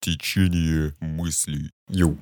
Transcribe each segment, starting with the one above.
Течение мыслей. Йоу.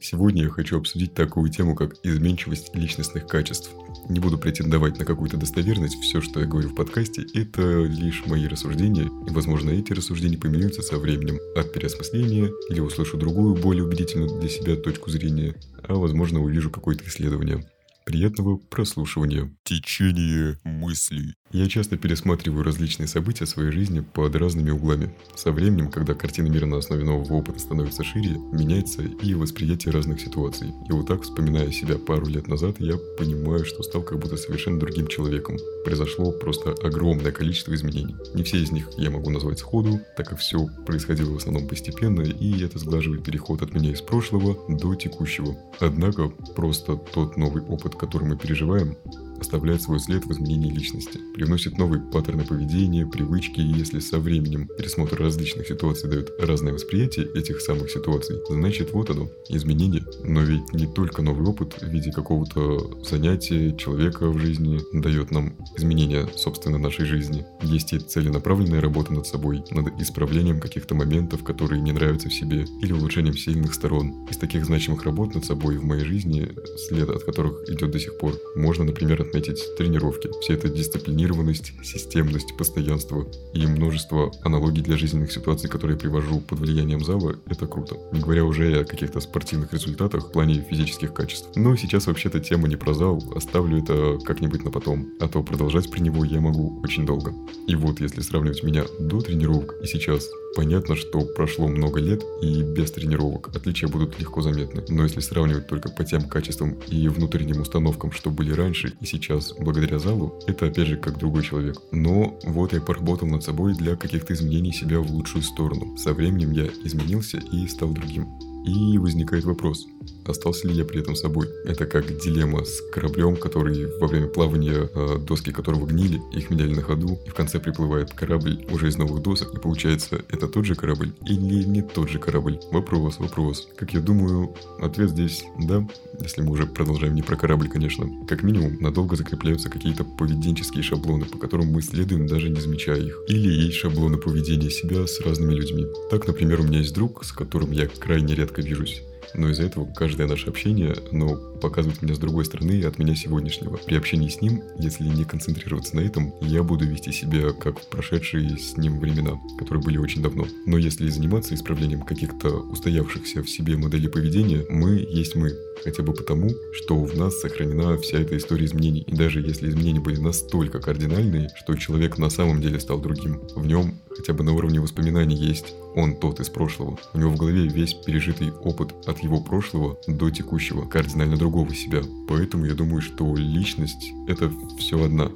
Сегодня я хочу обсудить такую тему, как изменчивость личностных качеств. Не буду претендовать на какую-то достоверность, все, что я говорю в подкасте, это лишь мои рассуждения, и, возможно, эти рассуждения поменяются со временем от переосмысления, или услышу другую, более убедительную для себя точку зрения, а, возможно, увижу какое-то исследование. Приятного прослушивания. Течение мыслей. Я часто пересматриваю различные события своей жизни под разными углами. Со временем, когда картина мира на основе нового опыта становится шире, меняется и восприятие разных ситуаций. И вот так, вспоминая себя пару лет назад, я понимаю, что стал как будто совершенно другим человеком. Произошло просто огромное количество изменений. Не все из них я могу назвать сходу, так как все происходило в основном постепенно, и это сглаживает переход от меня из прошлого до текущего. Однако, просто тот новый опыт, который мы переживаем, оставляет свой след в изменении личности, привносит новые паттерны поведения, привычки, и если со временем пересмотр различных ситуаций дает разное восприятие этих самых ситуаций, значит вот оно, изменение. Но ведь не только новый опыт в виде какого-то занятия человека в жизни дает нам изменения, собственно, нашей жизни. Есть и целенаправленная работа над собой, над исправлением каких-то моментов, которые не нравятся в себе, или улучшением сильных сторон. Из таких значимых работ над собой в моей жизни, след от которых идет до сих пор, можно, например, отметить тренировки. Вся эта дисциплинированность, системность, постоянство и множество аналогий для жизненных ситуаций, которые я привожу под влиянием зала, это круто. Не говоря уже о каких-то спортивных результатах в плане физических качеств. Но сейчас вообще-то тема не про зал, оставлю это как-нибудь на потом, а то продолжать про него я могу очень долго. И вот если сравнивать меня до тренировок и сейчас, Понятно, что прошло много лет и без тренировок отличия будут легко заметны. Но если сравнивать только по тем качествам и внутренним установкам, что были раньше и сейчас благодаря залу, это опять же как другой человек. Но вот я поработал над собой для каких-то изменений себя в лучшую сторону. Со временем я изменился и стал другим. И возникает вопрос, остался ли я при этом собой? Это как дилемма с кораблем, который во время плавания, э, доски которого гнили, их меняли на ходу, и в конце приплывает корабль уже из новых досок, и получается, это тот же корабль или не тот же корабль? Вопрос, вопрос. Как я думаю, ответ здесь да, если мы уже продолжаем не про корабль, конечно. Как минимум, надолго закрепляются какие-то поведенческие шаблоны, по которым мы следуем, даже не замечая их. Или есть шаблоны поведения себя с разными людьми. Так, например, у меня есть друг, с которым я крайне редко вижусь но из-за этого каждое наше общение, оно показывает меня с другой стороны от меня сегодняшнего. При общении с ним, если не концентрироваться на этом, я буду вести себя как в прошедшие с ним времена, которые были очень давно. Но если заниматься исправлением каких-то устоявшихся в себе моделей поведения, мы есть мы. Хотя бы потому, что в нас сохранена вся эта история изменений. И даже если изменения были настолько кардинальные, что человек на самом деле стал другим, в нем хотя бы на уровне воспоминаний есть он тот из прошлого. У него в голове весь пережитый опыт от его прошлого до текущего, кардинально другого себя. Поэтому я думаю, что личность — это все одна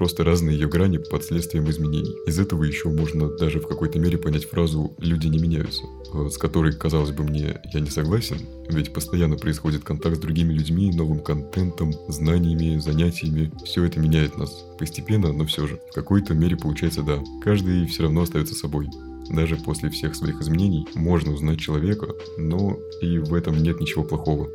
просто разные ее грани под следствием изменений. Из этого еще можно даже в какой-то мере понять фразу «люди не меняются», э, с которой, казалось бы, мне я не согласен, ведь постоянно происходит контакт с другими людьми, новым контентом, знаниями, занятиями. Все это меняет нас. Постепенно, но все же. В какой-то мере получается да. Каждый все равно остается собой. Даже после всех своих изменений можно узнать человека, но и в этом нет ничего плохого.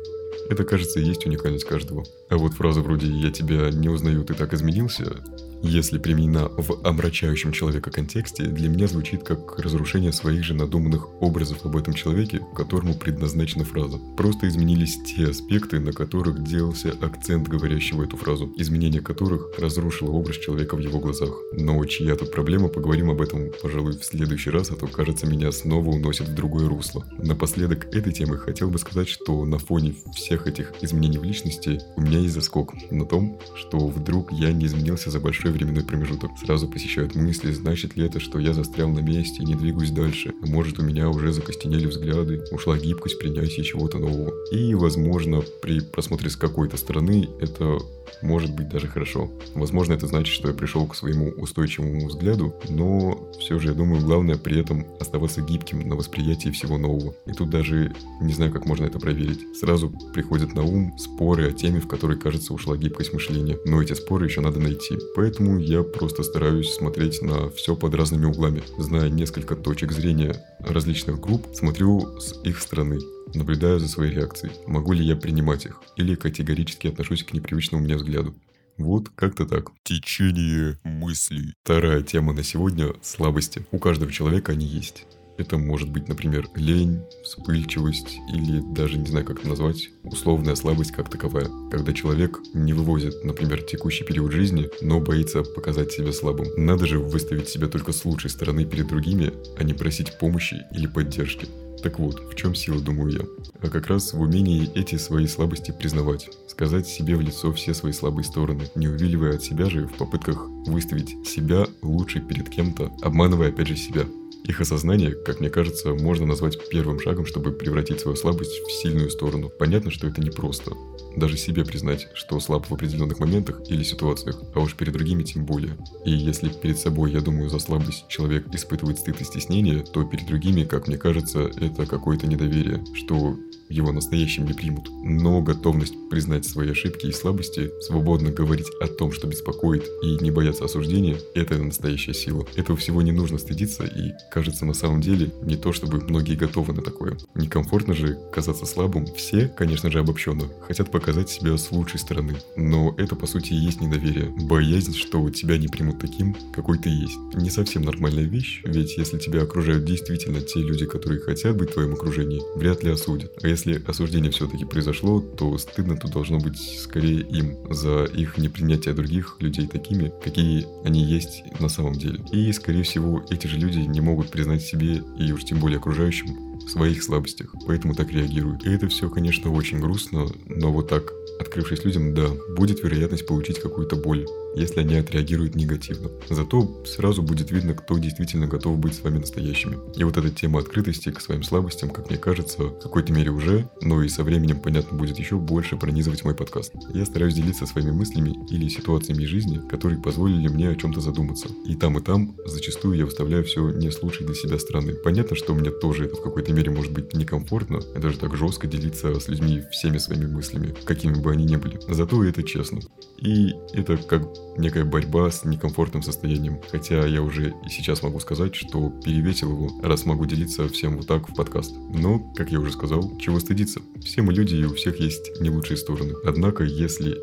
Это, кажется, и есть уникальность каждого. А вот фраза вроде «я тебя не узнаю, ты так изменился» если применена в омрачающем человека контексте, для меня звучит как разрушение своих же надуманных образов об этом человеке, которому предназначена фраза. Просто изменились те аспекты, на которых делался акцент говорящего эту фразу, изменение которых разрушило образ человека в его глазах. Но чья тут проблема, поговорим об этом, пожалуй, в следующий раз, а то, кажется, меня снова уносит в другое русло. Напоследок этой темы хотел бы сказать, что на фоне всех этих изменений в личности у меня есть заскок на том, что вдруг я не изменился за большой временной промежуток. Сразу посещают мысли, значит ли это, что я застрял на месте и не двигаюсь дальше. Может у меня уже закостенели взгляды, ушла гибкость принятия чего-то нового. И, возможно, при просмотре с какой-то стороны это может быть даже хорошо. Возможно, это значит, что я пришел к своему устойчивому взгляду, но все же я думаю, главное при этом оставаться гибким на восприятии всего нового. И тут даже не знаю, как можно это проверить. Сразу приходят на ум споры о теме, в которой, кажется, ушла гибкость мышления. Но эти споры еще надо найти. Поэтому я просто стараюсь смотреть на все под разными углами. Зная несколько точек зрения различных групп, смотрю с их стороны наблюдаю за своей реакцией. Могу ли я принимать их? Или категорически отношусь к непривычному мне взгляду? Вот как-то так. Течение мыслей. Вторая тема на сегодня – слабости. У каждого человека они есть. Это может быть, например, лень, вспыльчивость или даже, не знаю, как это назвать, условная слабость как таковая. Когда человек не вывозит, например, текущий период жизни, но боится показать себя слабым. Надо же выставить себя только с лучшей стороны перед другими, а не просить помощи или поддержки. Так вот, в чем сила, думаю я? А как раз в умении эти свои слабости признавать. Сказать себе в лицо все свои слабые стороны, не увиливая от себя же в попытках выставить себя лучше перед кем-то, обманывая опять же себя. Их осознание, как мне кажется, можно назвать первым шагом, чтобы превратить свою слабость в сильную сторону. Понятно, что это непросто. Даже себе признать, что слаб в определенных моментах или ситуациях, а уж перед другими тем более. И если перед собой, я думаю, за слабость человек испытывает стыд и стеснение, то перед другими, как мне кажется, это какое-то недоверие, что его настоящим не примут. Но готовность признать свои ошибки и слабости, свободно говорить о том, что беспокоит, и не бояться осуждения – это настоящая сила. Этого всего не нужно стыдиться, и кажется на самом деле не то, чтобы многие готовы на такое. Некомфортно же казаться слабым. Все, конечно же, обобщенно, хотят показать себя с лучшей стороны. Но это, по сути, и есть недоверие. Боязнь, что тебя не примут таким, какой ты есть. Не совсем нормальная вещь, ведь если тебя окружают действительно те люди, которые хотят быть в твоем окружении, вряд ли осудят. А если осуждение все-таки произошло, то стыдно тут должно быть скорее им за их непринятие других людей такими, какие они есть на самом деле. И, скорее всего, эти же люди не могут признать себе и уж тем более окружающим в своих слабостях, поэтому так реагируют. И это все, конечно, очень грустно, но вот так, открывшись людям, да, будет вероятность получить какую-то боль если они отреагируют негативно. Зато сразу будет видно, кто действительно готов быть с вами настоящими. И вот эта тема открытости к своим слабостям, как мне кажется, в какой-то мере уже, но и со временем, понятно, будет еще больше пронизывать мой подкаст. Я стараюсь делиться своими мыслями или ситуациями жизни, которые позволили мне о чем-то задуматься. И там, и там зачастую я выставляю все не с лучшей для себя стороны. Понятно, что мне тоже это в какой-то мере может быть некомфортно, это же так жестко делиться с людьми всеми своими мыслями, какими бы они ни были. Зато это честно. И это как некая борьба с некомфортным состоянием. Хотя я уже и сейчас могу сказать, что перевесил его, раз могу делиться всем вот так в подкаст. Но, как я уже сказал, чего стыдиться? Все мы люди и у всех есть не лучшие стороны. Однако, если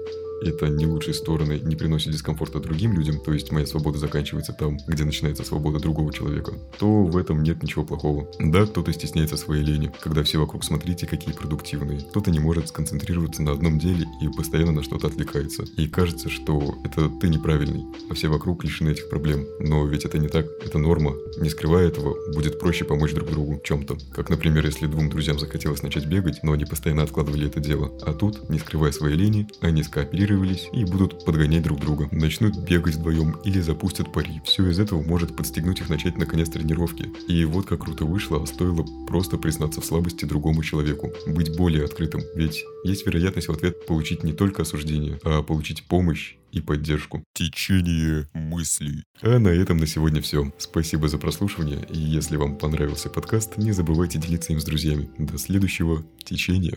это не лучшие стороны не приносит дискомфорта другим людям, то есть моя свобода заканчивается там, где начинается свобода другого человека, то в этом нет ничего плохого. Да, кто-то стесняется своей лени, когда все вокруг смотрите, какие продуктивные. Кто-то не может сконцентрироваться на одном деле и постоянно на что-то отвлекается. И кажется, что это ты неправильный, а все вокруг лишены этих проблем. Но ведь это не так, это норма. Не скрывая этого, будет проще помочь друг другу чем-то. Как, например, если двум друзьям захотелось начать бегать, но они постоянно откладывали это дело. А тут, не скрывая своей лени, они скооперировали скооперировались и будут подгонять друг друга. Начнут бегать вдвоем или запустят пари. Все из этого может подстегнуть их начать наконец тренировки. И вот как круто вышло, стоило просто признаться в слабости другому человеку. Быть более открытым. Ведь есть вероятность в ответ получить не только осуждение, а получить помощь и поддержку. Течение мыслей. А на этом на сегодня все. Спасибо за прослушивание, и если вам понравился подкаст, не забывайте делиться им с друзьями. До следующего течения.